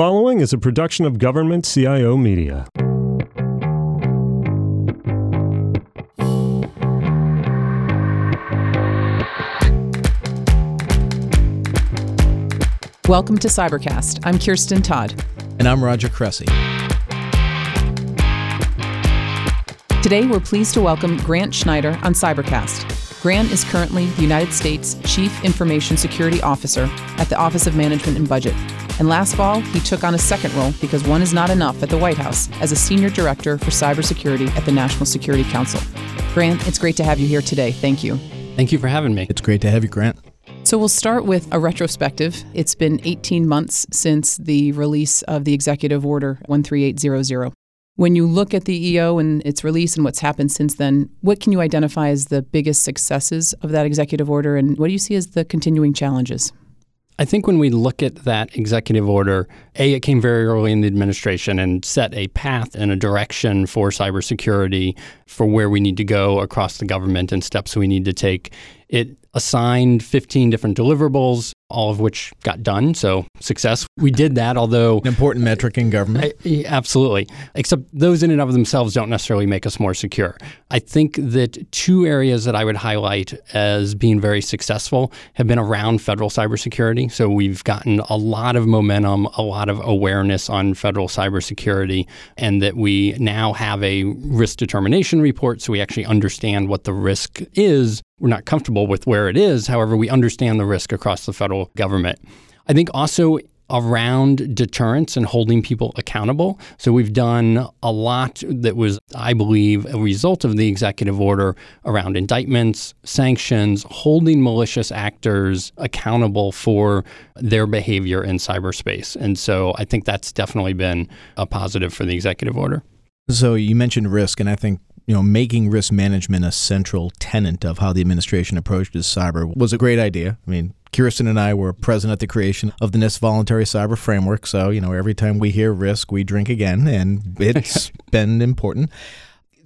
following is a production of Government CIO Media. Welcome to Cybercast. I'm Kiersten Todd. And I'm Roger Cressey. Today, we're pleased to welcome Grant Schneider on Cybercast. Grant is currently the United States Chief Information Security Officer at the Office of Management and Budget. And last fall, he took on a second role because one is not enough at the White House as a Senior Director for Cybersecurity at the National Security Council. Grant, it's great to have you here today. Thank you. Thank you for having me. It's great to have you, Grant. So we'll start with a retrospective. It's been 18 months since the release of the Executive Order 13800. When you look at the EO and its release and what's happened since then, what can you identify as the biggest successes of that executive order and what do you see as the continuing challenges? I think when we look at that executive order, A, it came very early in the administration and set a path and a direction for cybersecurity for where we need to go across the government and steps we need to take. It assigned 15 different deliverables, all of which got done. So success. We did that, although an important metric in government. I, absolutely. Except those in and of themselves don't necessarily make us more secure. I think that two areas that I would highlight as being very successful have been around federal cybersecurity. So we've gotten a lot of momentum, a lot of awareness on federal cybersecurity, and that we now have a risk determination report so we actually understand what the risk is we're not comfortable with where it is. However, we understand the risk across the federal government. I think also around deterrence and holding people accountable. So we've done a lot that was, I believe, a result of the executive order around indictments, sanctions, holding malicious actors accountable for their behavior in cyberspace. And so I think that's definitely been a positive for the executive order. So you mentioned risk, and I think you know, making risk management a central tenet of how the administration approaches cyber was a great idea. I mean, Kiersten and I were present at the creation of the NIST Voluntary Cyber Framework. So, you know, every time we hear risk, we drink again, and it's been important.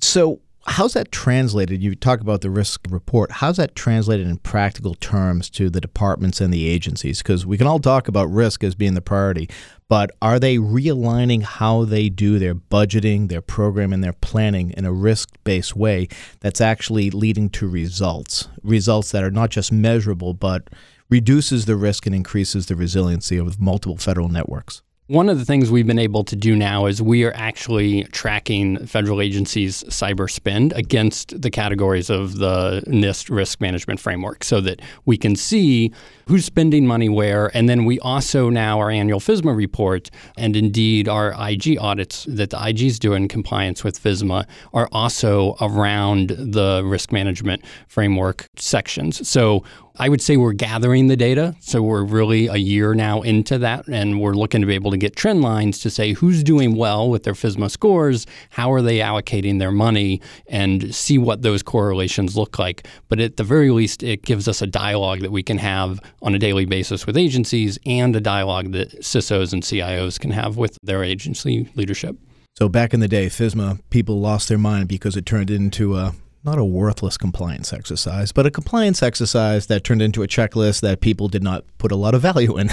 So, how's that translated? You talk about the risk report. How's that translated in practical terms to the departments and the agencies? Because we can all talk about risk as being the priority, but are they realigning how they do their budgeting, their programming, their planning in a risk based way that's actually leading to results? Results that are not just measurable, but reduces the risk and increases the resiliency of multiple federal networks. One of the things we've been able to do now is we are actually tracking federal agencies' cyber spend against the categories of the NIST risk management framework so that we can see who's spending money where. And then we also now, our annual FISMA report and indeed our IG audits that the IGs do in compliance with FISMA are also around the risk management framework sections. So I would say we're gathering the data. So we're really a year now into that, and we're looking to be able to get trend lines to say who's doing well with their FISMA scores, how are they allocating their money, and see what those correlations look like. But at the very least, it gives us a dialogue that we can have on a daily basis with agencies and a dialogue that CISOs and CIOs can have with their agency leadership. So back in the day, FISMA, people lost their mind because it turned into a not a worthless compliance exercise, but a compliance exercise that turned into a checklist that people did not put a lot of value in.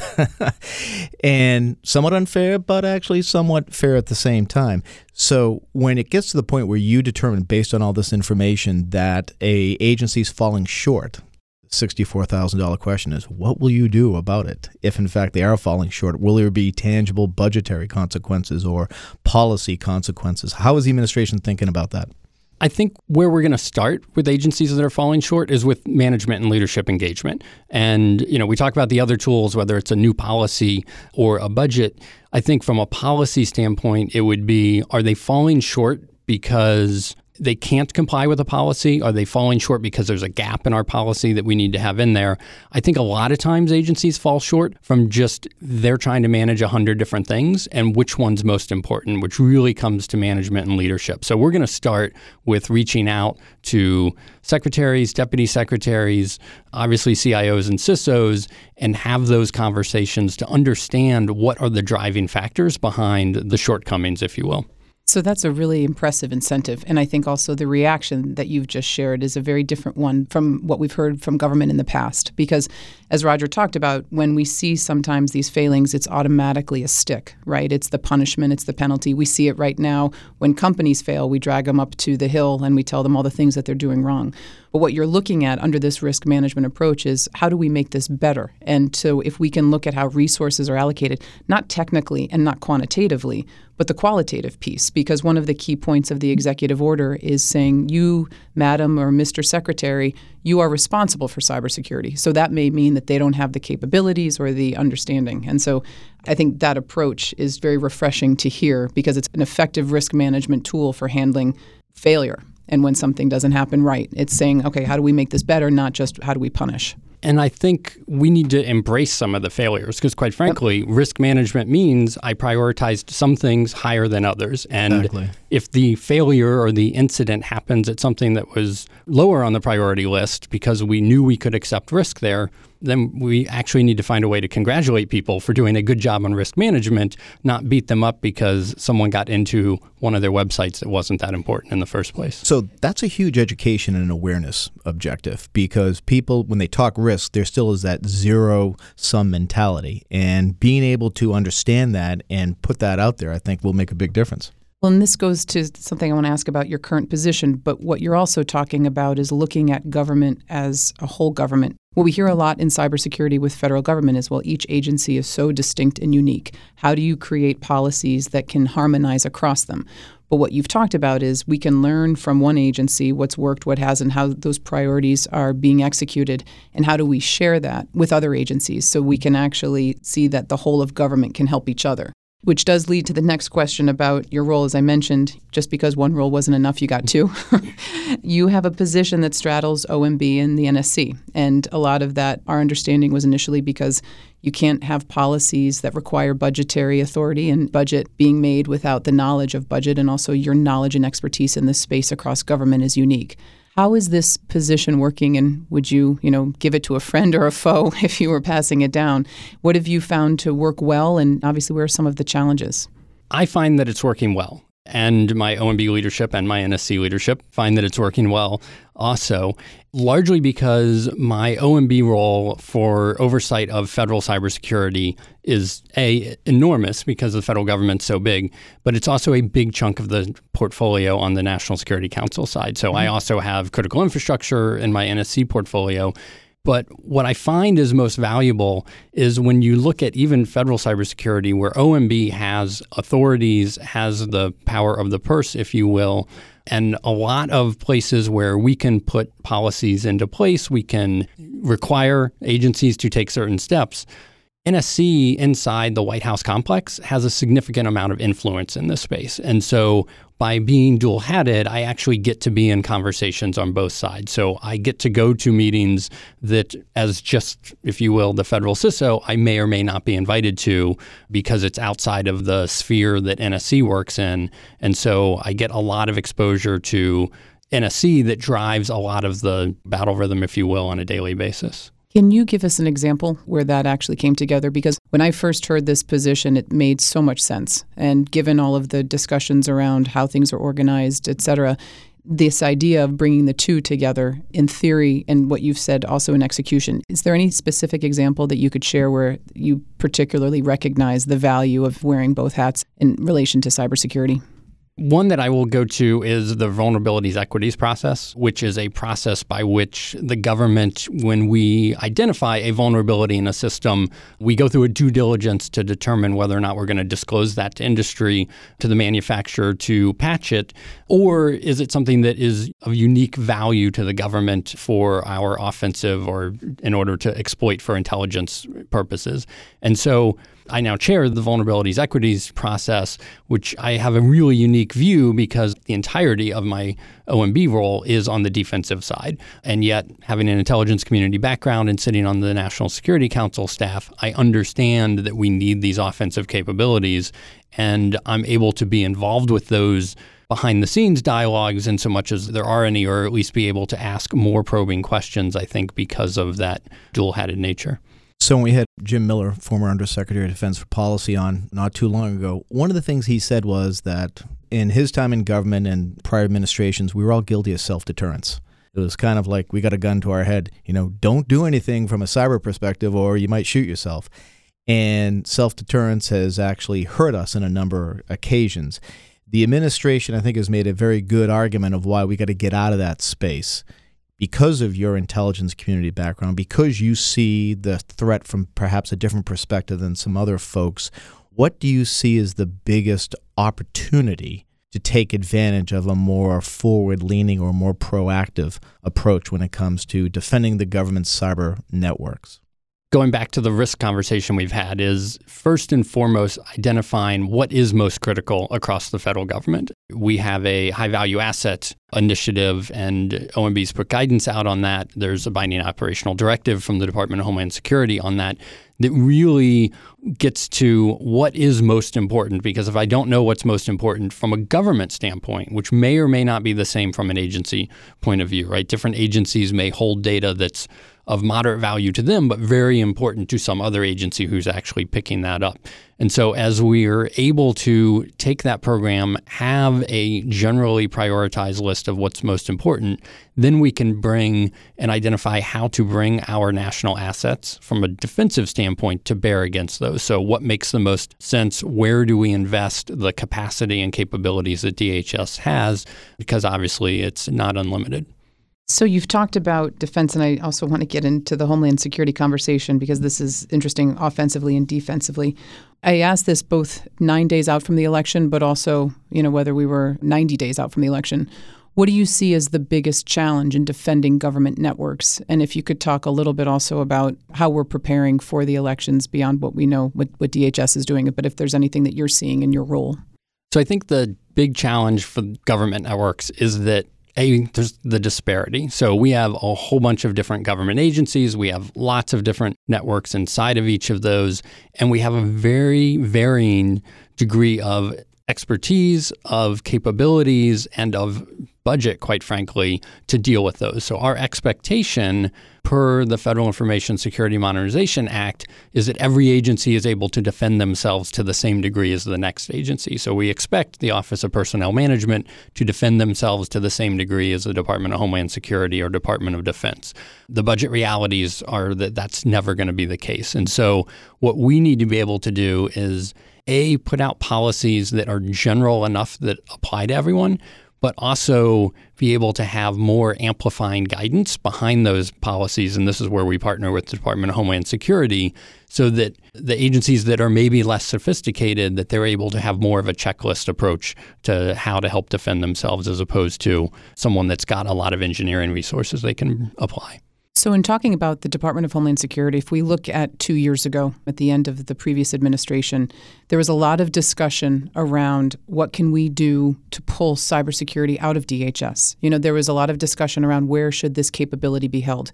and somewhat unfair, but actually somewhat fair at the same time. So when it gets to the point where you determine based on all this information that a agency is falling short, $64,000 question is what will you do about it if in fact they are falling short? Will there be tangible budgetary consequences or policy consequences? How is the administration thinking about that? I think where we're going to start with agencies that are falling short is with management and leadership engagement. And, you know, we talk about the other tools, whether it's a new policy or a budget. I think from a policy standpoint, it would be are they falling short because they can't comply with a policy? Are they falling short because there's a gap in our policy that we need to have in there? I think a lot of times agencies fall short from just they're trying to manage a hundred different things and which one's most important, which really comes to management and leadership. So we're going to start with reaching out to secretaries, deputy secretaries, obviously CIOs and CISOs, and have those conversations to understand what are the driving factors behind the shortcomings, if you will. So that's a really impressive incentive. And I think also the reaction that you've just shared is a very different one from what we've heard from government in the past. Because as Roger talked about, when we see sometimes these failings, it's automatically a stick, right? It's the punishment, it's the penalty. We see it right now when companies fail, we drag them up to the hill and we tell them all the things that they're doing wrong. But what you're looking at under this risk management approach is how do we make this better? And so if we can look at how resources are allocated, not technically and not quantitatively, but the qualitative piece, because one of the key points of the executive order is saying, you, madam or Mr. Secretary, you are responsible for cybersecurity. So that may mean that they don't have the capabilities or the understanding. And so I think that approach is very refreshing to hear because it's an effective risk management tool for handling failure and when something doesn't happen right. It's saying, okay, how do we make this better, not just how do we punish? And I think we need to embrace some of the failures because, quite frankly, yep. risk management means I prioritized some things higher than others. And exactly. if the failure or the incident happens at something that was lower on the priority list because we knew we could accept risk there, then we actually need to find a way to congratulate people for doing a good job on risk management, not beat them up because someone got into one of their websites that wasn't that important in the first place. So that's a huge education and awareness objective because people, when they talk risk, there still is that zero sum mentality. And being able to understand that and put that out there, I think will make a big difference. Well, and this goes to something I want to ask about your current position, but what you're also talking about is looking at government as a whole government. What we hear a lot in cybersecurity with federal government is well, each agency is so distinct and unique. How do you create policies that can harmonize across them? But what you've talked about is we can learn from one agency what's worked, what hasn't, how those priorities are being executed, and how do we share that with other agencies so we can actually see that the whole of government can help each other which does lead to the next question about your role. As I mentioned, just because one role wasn't enough, you got two. you have a position that straddles OMB and the NSC. And a lot of that, our understanding was initially because you can't have policies that require budgetary authority and budget being made without the knowledge of budget, and also your knowledge and expertise in this space across government is unique. How is this position working, and would you, you know, give it to a friend or a foe if you were passing it down? What have you found to work well, and obviously, where are some of the challenges? I find that it's working well and my OMB leadership and my NSC leadership find that it's working well also, largely because my OMB role for oversight of federal cybersecurity is a enormous because the federal government's so big, but it's also a big chunk of the portfolio on the National Security Council side. So mm-hmm. I also have critical infrastructure in my NSC portfolio. But what I find is most valuable is when you look at even federal cybersecurity, where OMB has authorities, has the power of the purse, if you will, and a lot of places where we can put policies into place, we can require agencies to take certain steps. NSC inside the White House complex has a significant amount of influence in this space. And so by being dual hatted, I actually get to be in conversations on both sides. So I get to go to meetings that, as just, if you will, the federal CISO, I may or may not be invited to because it's outside of the sphere that NSC works in. And so I get a lot of exposure to NSC that drives a lot of the battle rhythm, if you will, on a daily basis. Can you give us an example where that actually came together? Because when I first heard this position, it made so much sense. And given all of the discussions around how things are organized, et cetera, this idea of bringing the two together in theory and what you've said also in execution. Is there any specific example that you could share where you particularly recognize the value of wearing both hats in relation to cybersecurity? One that I will go to is the vulnerabilities equities process, which is a process by which the government, when we identify a vulnerability in a system, we go through a due diligence to determine whether or not we're going to disclose that to industry, to the manufacturer to patch it, or is it something that is of unique value to the government for our offensive or in order to exploit for intelligence purposes. And so I now chair the vulnerabilities equities process, which I have a really unique view because the entirety of my OMB role is on the defensive side. And yet, having an intelligence community background and sitting on the National Security Council staff, I understand that we need these offensive capabilities. And I'm able to be involved with those behind the scenes dialogues in so much as there are any, or at least be able to ask more probing questions, I think, because of that dual hatted nature. So when we had Jim Miller, former Undersecretary of Defense for Policy, on not too long ago, one of the things he said was that in his time in government and prior administrations, we were all guilty of self deterrence. It was kind of like we got a gun to our head. You know, don't do anything from a cyber perspective or you might shoot yourself. And self deterrence has actually hurt us in a number of occasions. The administration, I think, has made a very good argument of why we got to get out of that space because of your intelligence community background, because you see the threat from perhaps a different perspective than some other folks. What do you see as the biggest opportunity to take advantage of a more forward leaning or more proactive approach when it comes to defending the government's cyber networks? Going back to the risk conversation we've had is first and foremost identifying what is most critical across the federal government. We have a high value asset initiative and OMB's put guidance out on that. There's a binding operational directive from the Department of Homeland Security on that that really gets to what is most important. Because if I don't know what's most important from a government standpoint, which may or may not be the same from an agency point of view, right? Different agencies may hold data that's of moderate value to them, but very important to some other agency who's actually picking that up. And so, as we are able to take that program, have a generally prioritized list of what's most important, then we can bring and identify how to bring our national assets from a defensive standpoint to bear against those. So, what makes the most sense? Where do we invest the capacity and capabilities that DHS has? Because obviously, it's not unlimited. So you've talked about defense, and I also want to get into the homeland security conversation because this is interesting offensively and defensively. I asked this both nine days out from the election, but also, you know, whether we were 90 days out from the election. What do you see as the biggest challenge in defending government networks? And if you could talk a little bit also about how we're preparing for the elections beyond what we know, what, what DHS is doing, but if there's anything that you're seeing in your role. So I think the big challenge for government networks is that a there's the disparity. So we have a whole bunch of different government agencies. We have lots of different networks inside of each of those, and we have a very varying degree of expertise, of capabilities, and of budget, quite frankly, to deal with those. So, our expectation per the Federal Information Security Modernization Act is that every agency is able to defend themselves to the same degree as the next agency. So, we expect the Office of Personnel Management to defend themselves to the same degree as the Department of Homeland Security or Department of Defense. The budget realities are that that's never going to be the case. And so, what we need to be able to do is a put out policies that are general enough that apply to everyone but also be able to have more amplifying guidance behind those policies. And this is where we partner with the Department of Homeland Security so that the agencies that are maybe less sophisticated that they're able to have more of a checklist approach to how to help defend themselves as opposed to someone that's got a lot of engineering resources they can apply. So, in talking about the Department of Homeland Security, if we look at two years ago, at the end of the previous administration, there was a lot of discussion around what can we do to pull cybersecurity out of DHS. You know, there was a lot of discussion around where should this capability be held.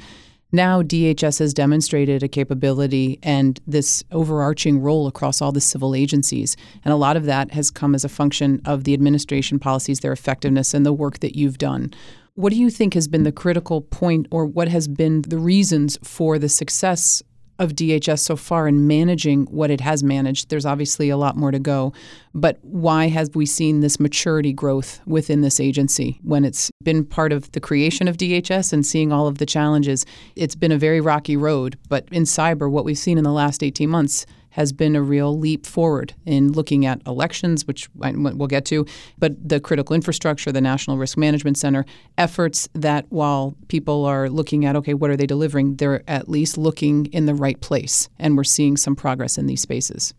Now, DHS has demonstrated a capability and this overarching role across all the civil agencies. And a lot of that has come as a function of the administration policies, their effectiveness, and the work that you've done. What do you think has been the critical point, or what has been the reasons for the success of DHS so far in managing what it has managed? There's obviously a lot more to go, but why have we seen this maturity growth within this agency when it's been part of the creation of DHS and seeing all of the challenges? It's been a very rocky road, but in cyber, what we've seen in the last 18 months has been a real leap forward in looking at elections, which we'll get to, but the critical infrastructure, the National Risk Management Center, efforts that while people are looking at, okay, what are they delivering, they're at least looking in the right place. And we're seeing some progress in these spaces.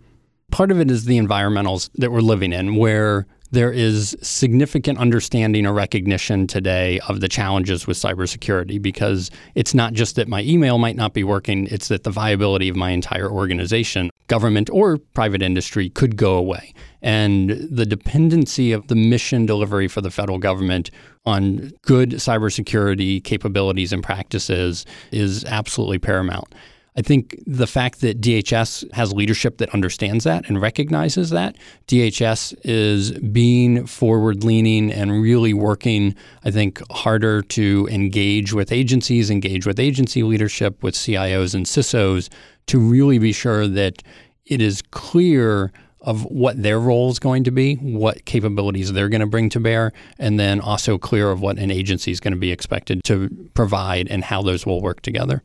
Part of it is the environmentals that we're living in, where there is significant understanding or recognition today of the challenges with cybersecurity because it's not just that my email might not be working, it's that the viability of my entire organization, government or private industry, could go away. And the dependency of the mission delivery for the federal government on good cybersecurity capabilities and practices is absolutely paramount. I think the fact that DHS has leadership that understands that and recognizes that, DHS is being forward leaning and really working, I think, harder to engage with agencies, engage with agency leadership, with CIOs and CISOs to really be sure that it is clear of what their role is going to be, what capabilities they're going to bring to bear, and then also clear of what an agency is going to be expected to provide and how those will work together.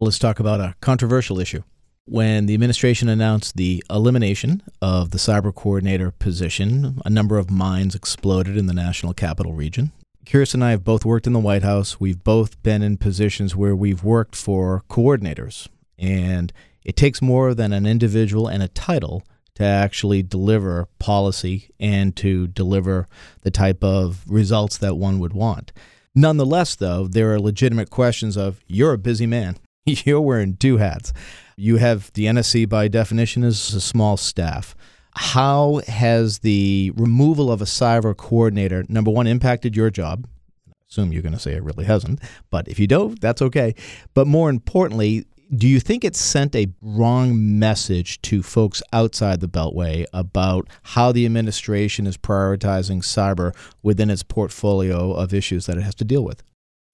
Let's talk about a controversial issue. When the administration announced the elimination of the cyber coordinator position, a number of minds exploded in the national capital region. Kiersten and I have both worked in the White House. We've both been in positions where we've worked for coordinators. And it takes more than an individual and a title to actually deliver policy and to deliver the type of results that one would want. Nonetheless, though, there are legitimate questions of you're a busy man. You're wearing two hats. You have the NSC by definition is a small staff. How has the removal of a cyber coordinator, number one, impacted your job? I assume you're going to say it really hasn't, but if you don't, that's okay. But more importantly, do you think it sent a wrong message to folks outside the Beltway about how the administration is prioritizing cyber within its portfolio of issues that it has to deal with?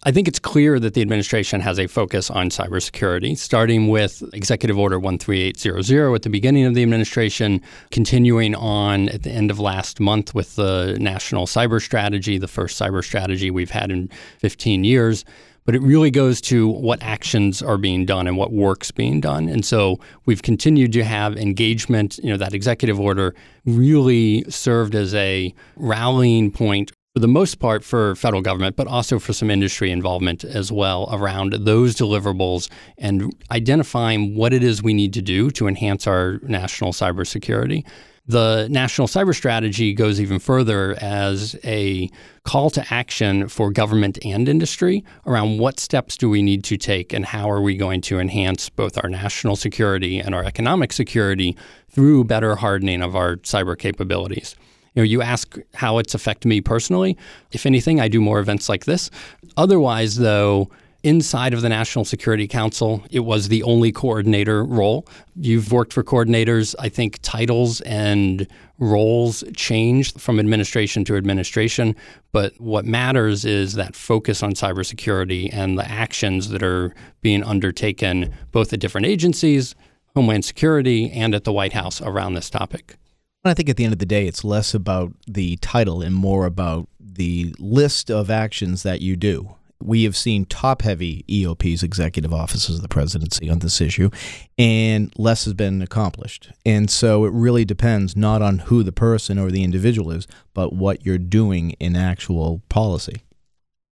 I think it's clear that the administration has a focus on cybersecurity, starting with Executive Order 13800 at the beginning of the administration, continuing on at the end of last month with the National Cyber Strategy, the first cyber strategy we've had in 15 years. But it really goes to what actions are being done and what work's being done. And so we've continued to have engagement. You know, that executive order really served as a rallying point for the most part for federal government, but also for some industry involvement as well around those deliverables and identifying what it is we need to do to enhance our national cybersecurity. The National Cyber Strategy goes even further as a call to action for government and industry around what steps do we need to take and how are we going to enhance both our national security and our economic security through better hardening of our cyber capabilities. You know, you ask how it's affected me personally. If anything, I do more events like this. Otherwise, though, inside of the National Security Council, it was the only coordinator role. You've worked for coordinators. I think titles and roles change from administration to administration, but what matters is that focus on cybersecurity and the actions that are being undertaken both at different agencies, Homeland Security, and at the White House around this topic. I think at the end of the day, it's less about the title and more about the list of actions that you do. We have seen top heavy EOPs, executive offices of the presidency, on this issue, and less has been accomplished. And so it really depends not on who the person or the individual is, but what you're doing in actual policy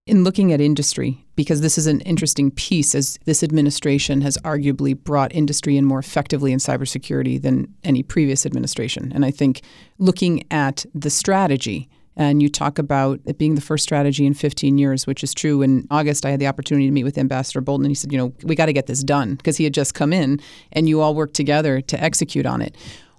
in looking at industry, because this is an interesting piece as this administration has arguably brought industry in more effectively in cybersecurity than any previous administration. And I think looking at the strategy, and you talk about it being the first strategy in 15 years, which is true. In August, I had the opportunity to meet with Ambassador Bolton, and he said, you know, we got to get this done because he had just come in and you all worked together to execute on it.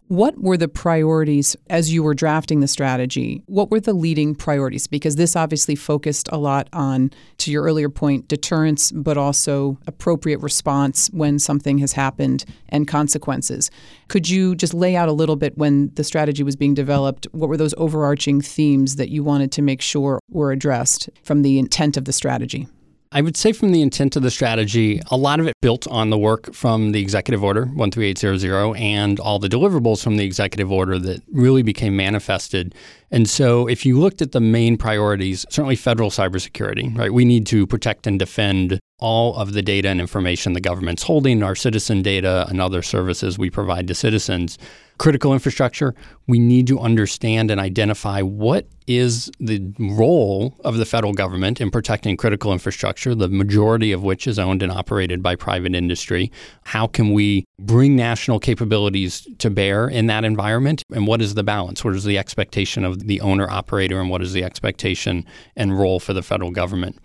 What were the priorities as you were drafting the strategy? What were the leading priorities? Because this obviously focused a lot on, to your earlier point, deterrence, but also appropriate response when something has happened and consequences. Could you just lay out a little bit when the strategy was being developed? What were those overarching themes that you wanted to make sure were addressed from the intent of the strategy? I would say from the intent of the strategy, a lot of it built on the work from the executive order 13800 and all the deliverables from the executive order that really became manifested. And so if you looked at the main priorities, certainly federal cybersecurity, right? We need to protect and defend all of the data and information the government's holding, our citizen data and other services we provide to citizens critical infrastructure, we need to understand and identify what is the role of the federal government in protecting critical infrastructure, the majority of which is owned and operated by private industry. How can we bring national capabilities to bear in that environment? And what is the balance? What is the expectation of the owner operator, and what is the expectation and role for the federal government?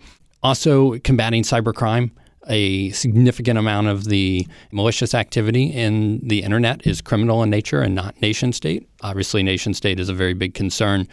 Also, combating cybercrime a significant amount of the malicious activity in the internet is criminal in nature and not nation state. Obviously, nation state is a very big concern.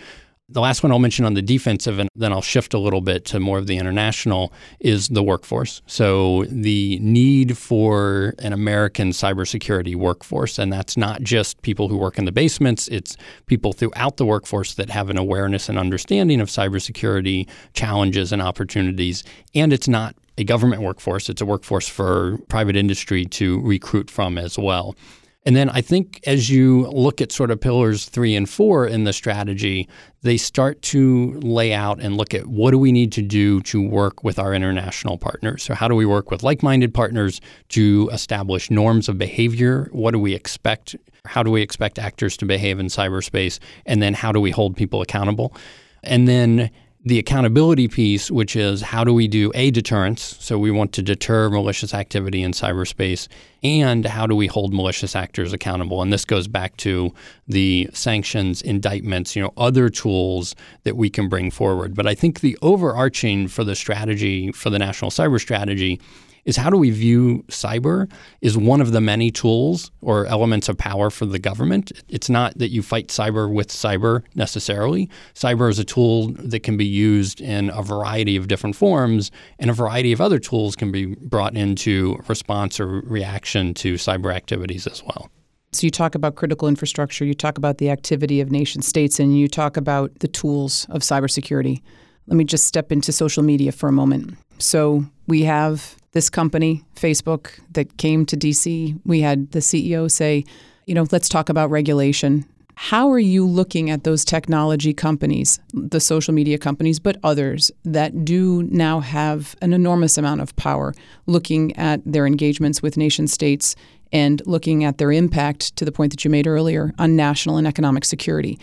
The last one I'll mention on the defensive, and then I'll shift a little bit to more of the international, is the workforce. So, the need for an American cybersecurity workforce. And that's not just people who work in the basements, it's people throughout the workforce that have an awareness and understanding of cybersecurity challenges and opportunities. And it's not a government workforce, it's a workforce for private industry to recruit from as well. And then I think as you look at sort of pillars three and four in the strategy, they start to lay out and look at what do we need to do to work with our international partners. So, how do we work with like minded partners to establish norms of behavior? What do we expect? How do we expect actors to behave in cyberspace? And then, how do we hold people accountable? And then, the accountability piece, which is how do we do a deterrence? So we want to deter malicious activity in cyberspace, and how do we hold malicious actors accountable? And this goes back to the sanctions, indictments, you know, other tools that we can bring forward. But I think the overarching for the strategy, for the national cyber strategy, is how do we view cyber is one of the many tools or elements of power for the government. It's not that you fight cyber with cyber necessarily. Cyber is a tool that can be used in a variety of different forms, and a variety of other tools can be brought into response or reaction to cyber activities as well. So you talk about critical infrastructure, you talk about the activity of nation states, and you talk about the tools of cybersecurity. Let me just step into social media for a moment. So we have this company, Facebook, that came to DC. We had the CEO say, you know, let's talk about regulation. How are you looking at those technology companies, the social media companies, but others that do now have an enormous amount of power, looking at their engagements with nation states and looking at their impact, to the point that you made earlier, on national and economic security?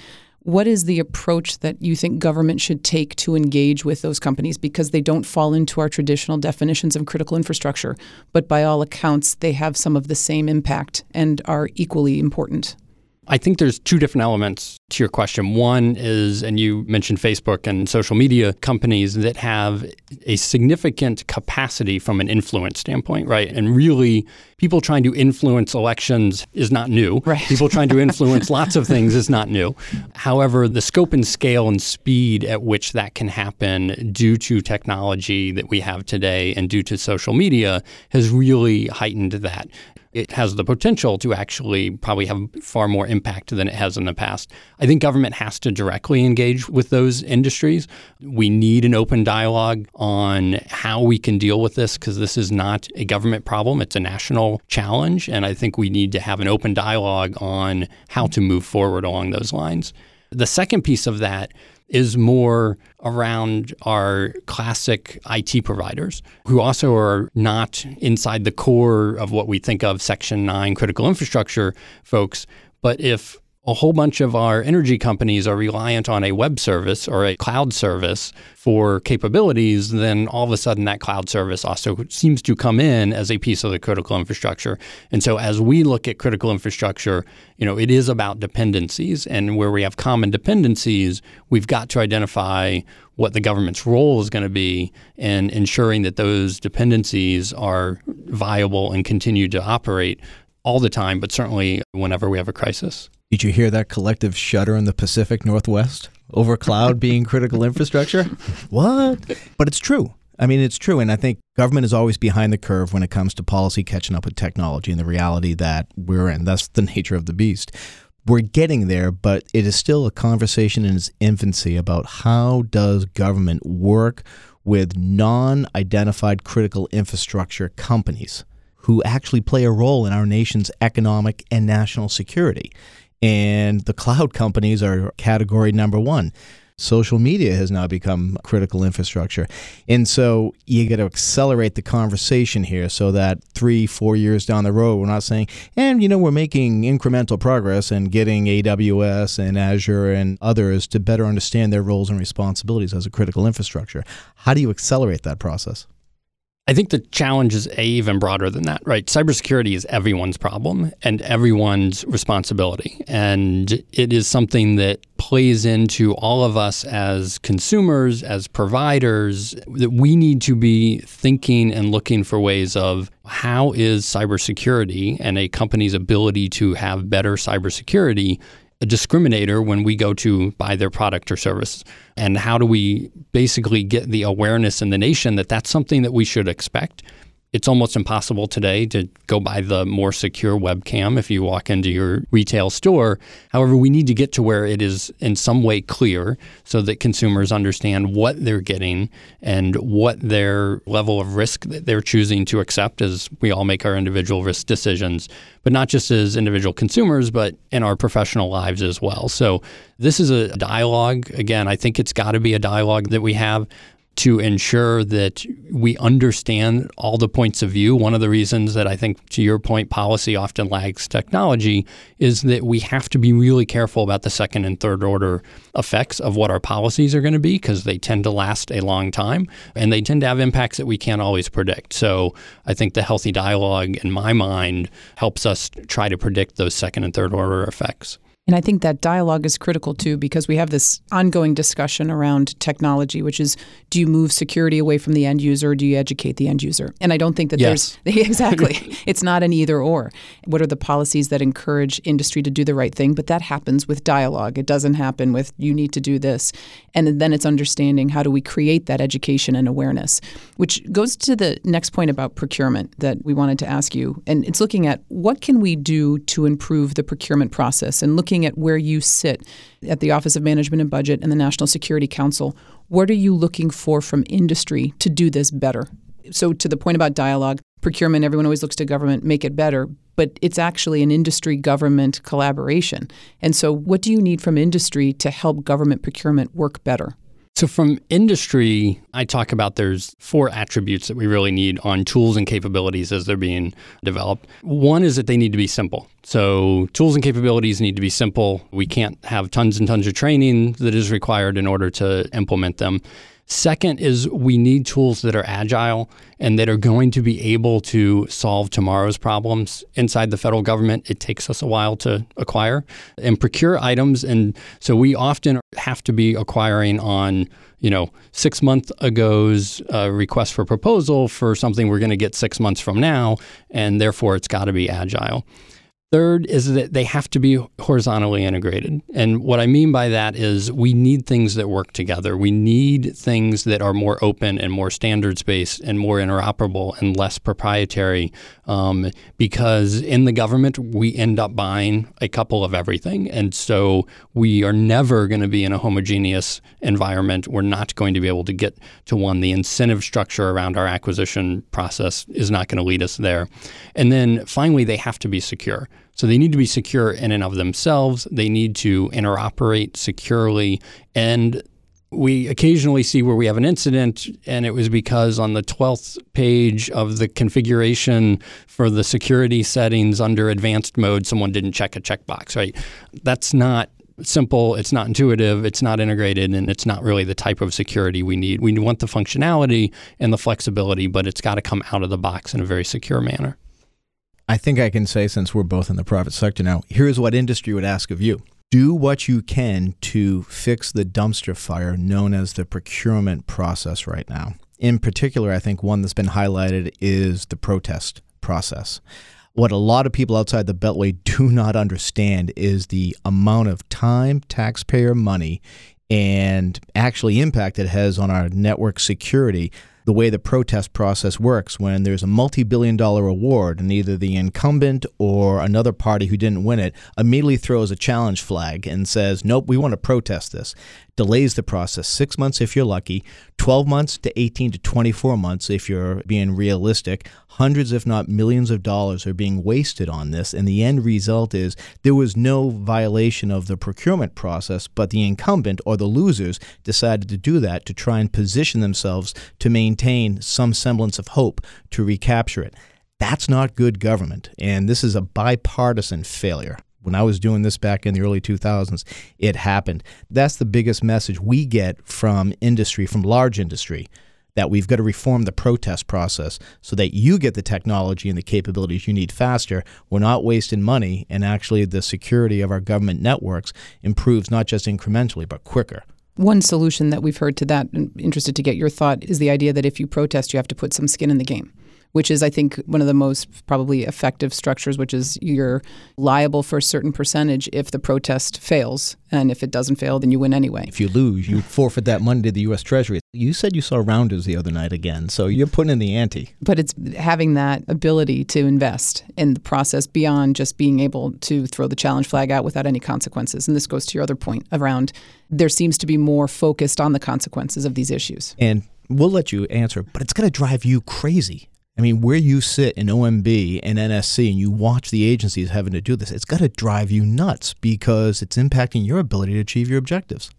What is the approach that you think government should take to engage with those companies because they don't fall into our traditional definitions of critical infrastructure, but by all accounts, they have some of the same impact and are equally important? I think there's two different elements to your question. One is, and you mentioned Facebook and social media companies that have a significant capacity from an influence standpoint, right? And really, people trying to influence elections is not new. Right. People trying to influence lots of things is not new. However, the scope and scale and speed at which that can happen due to technology that we have today and due to social media has really heightened that it has the potential to actually probably have far more impact than it has in the past. I think government has to directly engage with those industries. We need an open dialogue on how we can deal with this because this is not a government problem, it's a national challenge. And I think we need to have an open dialogue on how to move forward along those lines. The second piece of that is more around our classic IT providers who also are not inside the core of what we think of Section 9 critical infrastructure folks. But if a whole bunch of our energy companies are reliant on a web service or a cloud service for capabilities, then all of a sudden that cloud service also seems to come in as a piece of the critical infrastructure. And so as we look at critical infrastructure, you know, it is about dependencies and where we have common dependencies, we've got to identify what the government's role is going to be in ensuring that those dependencies are viable and continue to operate all the time, but certainly whenever we have a crisis. Did you hear that collective shudder in the Pacific Northwest over cloud being critical infrastructure? What? But it's true. I mean, it's true. And I think government is always behind the curve when it comes to policy catching up with technology and the reality that we're in. That's the nature of the beast. We're getting there, but it is still a conversation in its infancy about how does government work with non-identified critical infrastructure companies who actually play a role in our nation's economic and national security and the cloud companies are category number one. Social media has now become critical infrastructure. And so you got to accelerate the conversation here so that three, four years down the road, we're not saying, and you know, we're making incremental progress and getting AWS and Azure and others to better understand their roles and responsibilities as a critical infrastructure. How do you accelerate that process? I think the challenge is a even broader than that, right? Cybersecurity is everyone's problem and everyone's responsibility. And it is something that plays into all of us as consumers, as providers, that we need to be thinking and looking for ways of how is cybersecurity and a company's ability to have better cybersecurity a discriminator when we go to buy their product or service? And how do we basically get the awareness in the nation that that's something that we should expect? It's almost impossible today to go buy the more secure webcam if you walk into your retail store. However, we need to get to where it is in some way clear so that consumers understand what they're getting and what their level of risk that they're choosing to accept as we all make our individual risk decisions, but not just as individual consumers, but in our professional lives as well. So, this is a dialogue. Again, I think it's got to be a dialogue that we have to ensure that we understand all the points of view. One of the reasons that I think, to your point, policy often lags technology is that we have to be really careful about the second and third order effects of what our policies are going to be because they tend to last a long time and they tend to have impacts that we can't always predict. So I think the healthy dialogue, in my mind, helps us try to predict those second and third order effects. And I think that dialogue is critical too because we have this ongoing discussion around technology, which is do you move security away from the end user or do you educate the end user? And I don't think that yes. there's exactly, it's not an either or. What are the policies that encourage industry to do the right thing? But that happens with dialogue. It doesn't happen with you need to do this. And then it's understanding how do we create that education and awareness, which goes to the next point about procurement that we wanted to ask you. And it's looking at what can we do to improve the procurement process and looking looking at where you sit at the Office of Management and Budget and the National Security Council, what are you looking for from industry to do this better? So, to the point about dialogue, procurement, everyone always looks to government, make it better, but it's actually an industry government collaboration. And so, what do you need from industry to help government procurement work better? So, from industry, I talk about there's four attributes that we really need on tools and capabilities as they're being developed. One is that they need to be simple. So, tools and capabilities need to be simple. We can't have tons and tons of training that is required in order to implement them. Second is we need tools that are agile and that are going to be able to solve tomorrow's problems inside the federal government. It takes us a while to acquire and procure items. And so we often have to be acquiring on, you know, six month ago's uh, request for proposal for something we're going to get six months from now. And therefore, it's got to be agile. Third is that they have to be horizontally integrated. And what I mean by that is we need things that work together. We need things that are more open and more standards based and more interoperable and less proprietary. Um, because in the government, we end up buying a couple of everything. And so we are never going to be in a homogeneous environment. We're not going to be able to get to one. The incentive structure around our acquisition process is not going to lead us there. And then finally, they have to be secure. So they need to be secure in and of themselves. They need to interoperate securely. And we occasionally see where we have an incident, and it was because on the 12th page of the configuration for the security settings under advanced mode, someone didn't check a checkbox, right? That's not simple, it's not intuitive, it's not integrated, and it's not really the type of security we need. We want the functionality and the flexibility, but it's got to come out of the box in a very secure manner. I think I can say, since we're both in the private sector now, here's what industry would ask of you do what you can to fix the dumpster fire known as the procurement process right now. In particular, I think one that's been highlighted is the protest process. What a lot of people outside the Beltway do not understand is the amount of time, taxpayer money, and actually impact it has on our network security the way the protest process works when there's a multi billion dollar award and either the incumbent or another party who didn't win it immediately throws a challenge flag and says, Nope, we want to protest this delays the process six months if you're lucky, 12 months to 18 to 24 months if you're being realistic. Hundreds, if not millions, of dollars are being wasted on this. And the end result is there was no violation of the procurement process, but the incumbent or the losers decided to do that to try and position themselves to maintain some semblance of hope to recapture it. That's not good government. And this is a bipartisan failure when I was doing this back in the early 2000s, it happened. That's the biggest message we get from industry, from large industry, that we've got to reform the protest process so that you get the technology and the capabilities you need faster. We're not wasting money, and actually, the security of our government networks improves not just incrementally, but quicker. One solution that we've heard to that, and interested to get your thought, is the idea that if you protest, you have to put some skin in the game which is, I think, one of the most probably effective structures, which is you're liable for a certain percentage if the protest fails. And if it doesn't fail, then you win anyway. If you lose, you forfeit that money to the U.S. Treasury. You said you saw Rounders the other night again, so you're putting in the ante. But it's having that ability to invest in the process beyond just being able to throw the challenge flag out without any consequences. And this goes to your other point around there seems to be more focused on the consequences of these issues. And we'll let you answer, but it's going to drive you crazy. I mean, where you sit in OMB and NSC and you watch the agencies having to do this, it's got to drive you nuts because it's impacting your ability to achieve your objectives.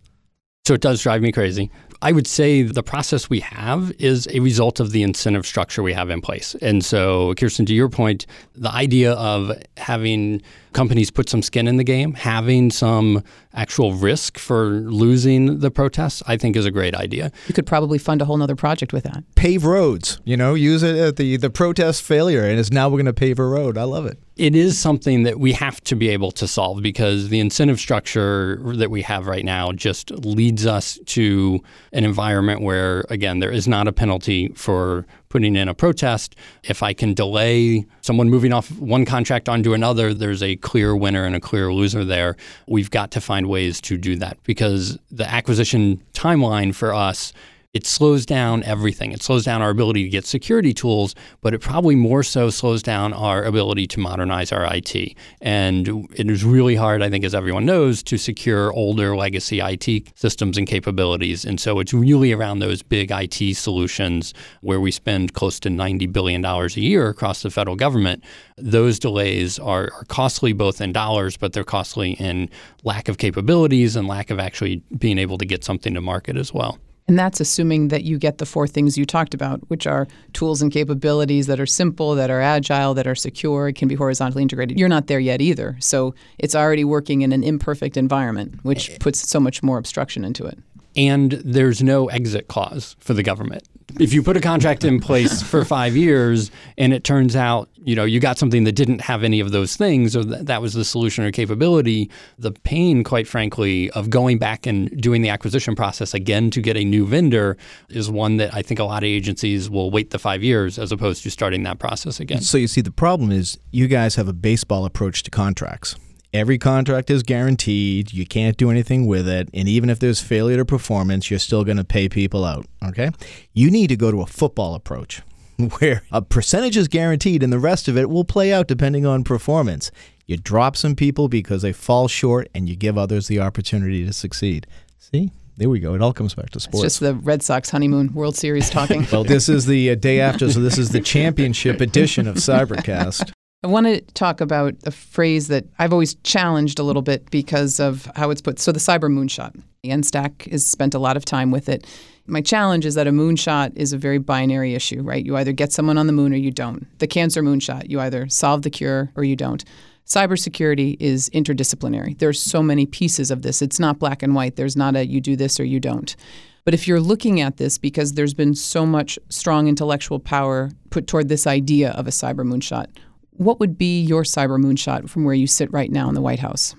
So it does drive me crazy. I would say the process we have is a result of the incentive structure we have in place. And so, Kiersten, to your point, the idea of having companies put some skin in the game, having some actual risk for losing the protests, I think is a great idea. You could probably fund a whole other project with that. Pave roads, you know, use it at the, the protest failure, and it's now we're going to pave a road. I love it. It is something that we have to be able to solve because the incentive structure that we have right now just leads us to an environment where, again, there is not a penalty for putting in a protest. If I can delay someone moving off one contract onto another, there's a clear winner and a clear loser there. We've got to find ways to do that because the acquisition timeline for us it slows down everything. It slows down our ability to get security tools, but it probably more so slows down our ability to modernize our IT. And it is really hard, I think, as everyone knows, to secure older legacy IT systems and capabilities. And so it's really around those big IT solutions where we spend close to $90 billion a year across the federal government. Those delays are, are costly both in dollars, but they're costly in lack of capabilities and lack of actually being able to get something to market as well. And that's assuming that you get the four things you talked about, which are tools and capabilities that are simple, that are agile, that are secure, it can be horizontally integrated. You're not there yet either. So it's already working in an imperfect environment, which eh, eh. puts so much more obstruction into it. And there's no exit clause for the government. If you put a contract in place for five years and it turns out you know you got something that didn't have any of those things or th- that was the solution or capability the pain quite frankly of going back and doing the acquisition process again to get a new vendor is one that i think a lot of agencies will wait the five years as opposed to starting that process again. So you see the problem is you guys have a baseball approach to contracts Every contract is guaranteed. You can't do anything with it. And even if there's failure to performance, you're still going to pay people out. Okay? You need to go to a football approach where a percentage is guaranteed and the rest of it will play out depending on performance. You drop some people because they fall short and you give others the opportunity to succeed. See? There we go. It all comes back to sports. It's just the Red Sox honeymoon World Series talking. well, this is the uh, day after, so this is the championship edition of Cybercast. I want to talk about a phrase that I've always challenged a little bit because of how it's put. So, the cyber moonshot. The NSTAC has spent a lot of time with it. My challenge is that a moonshot is a very binary issue, right? You either get someone on the moon or you don't. The cancer moonshot, you either solve the cure or you don't. Cybersecurity is interdisciplinary. There's so many pieces of this. It's not black and white. There's not a you do this or you don't. But if you're looking at this because there's been so much strong intellectual power put toward this idea of a cyber moonshot, what would be your cyber moonshot from where you sit right now in the White House?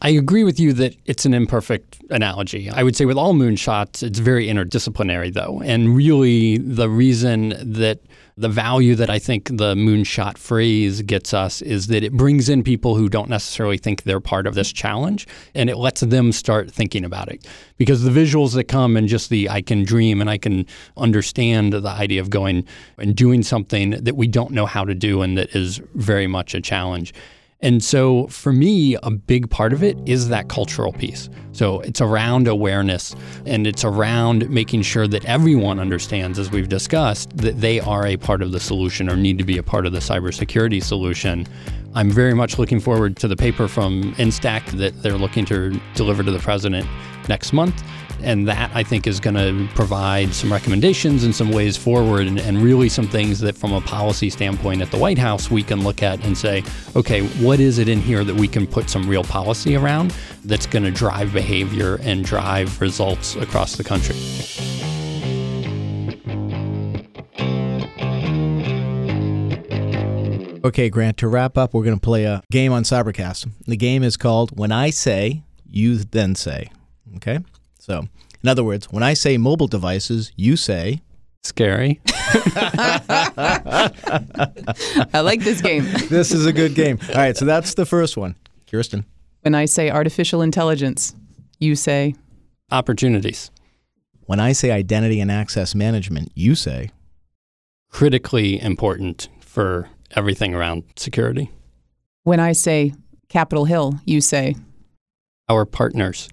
I agree with you that it's an imperfect analogy. I would say with all moonshots, it's very interdisciplinary, though. And really, the reason that the value that I think the moonshot phrase gets us is that it brings in people who don't necessarily think they're part of this challenge and it lets them start thinking about it. Because the visuals that come and just the I can dream and I can understand the idea of going and doing something that we don't know how to do and that is very much a challenge and so for me, a big part of it is that cultural piece. So it's around awareness and it's around making sure that everyone understands, as we've discussed, that they are a part of the solution or need to be a part of the cybersecurity solution. I'm very much looking forward to the paper from NSTAC that they're looking to deliver to the president next month. And that I think is going to provide some recommendations and some ways forward, and, and, really some things that, from a policy standpoint at the White House, we can look at and say, okay, what is it in here that we can put some real policy around that's going to drive behavior and drive results across the country? Okay, Grant, to wrap up, we're going to play a game on Cybercast. The game is called When I Say, You Then Say. Okay? So, in other words, when I say mobile devices, you say Scary. I like this game. This is a good game. All right, so that's the first one. Kiersten. When I say artificial intelligence, you say Opportunities. When I say identity and access management, you say Critically important for everything around security. when I say Capitol Hill, you say Our partners.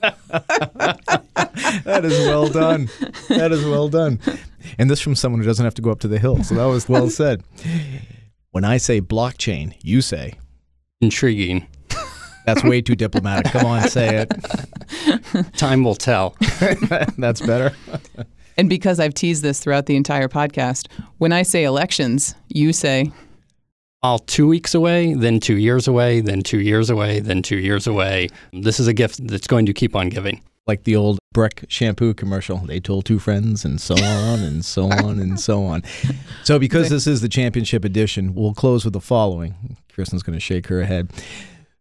That is well done. That is well done. And this from someone who doesn't have to go up to the hill. So that was well said. When I say blockchain, you say Intriguing. that's way too diplomatic. Come on, say it. Time will tell. That's better. And because I've teased this throughout the entire podcast, when I say elections, you say all two weeks away, then two years away, then two years away, then two years away. This is a gift that's going to keep on giving. Like the old Breck shampoo commercial. They told two friends and so on and so on and so on. So because this is the championship edition, we'll close with the following. Kiersten's going to shake her head.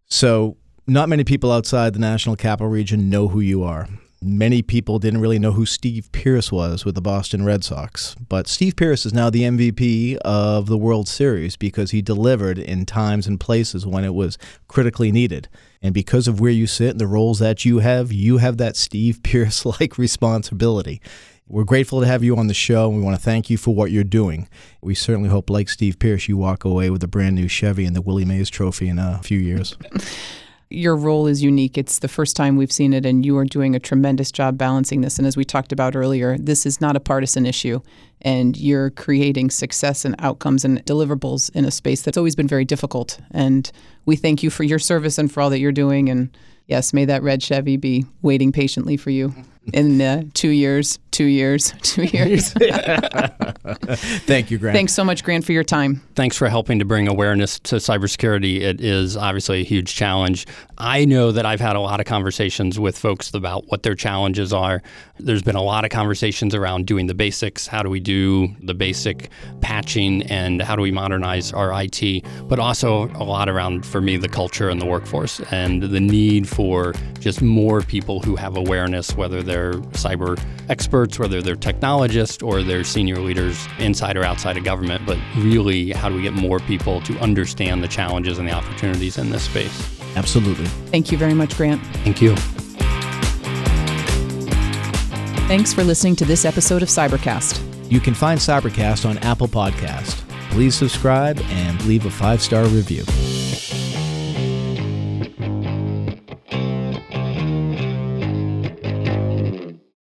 So not many people outside the National Capital Region know who you are. Many people didn't really know who Steve Pearce was with the Boston Red Sox, but Steve Pearce is now the MVP of the World Series because he delivered in times and places when it was critically needed. And because of where you sit and the roles that you have, you have that Steve Pearce like responsibility. We're grateful to have you on the show, and we want to thank you for what you're doing. We certainly hope, like Steve Pearce, you walk away with a brand new Chevy and the Willie Mays Trophy in a few years. your role is unique. It's the first time we've seen it, and you are doing a tremendous job balancing this. And as we talked about earlier, this is not a partisan issue, and you're creating success and outcomes and deliverables in a space that's always been very difficult. And we thank you for your service and for all that you're doing. And yes, may that red Chevy be waiting patiently for you in uh, two years, two years, two years. Thank you, Grant. Thanks so much, Grant, for your time. Thanks for helping to bring awareness to cybersecurity. It is obviously a huge challenge. I know that I've had a lot of conversations with folks about what their challenges are. There's been a lot of conversations around doing the basics. How do we do the basic patching and how do we modernize our IT? But also a lot around, for me, the culture and the workforce and the need for just more people who have awareness, whether they're cyber experts, whether they're technologists, or they're senior leaders inside or outside of government. But really, how do we get more people to understand the challenges and the opportunities in this space? Absolutely. Thank you very much, Grant. Thank you. Thanks for listening to this episode of Cybercast. You can find Cybercast on Apple Podcast. Please subscribe and leave a five star review.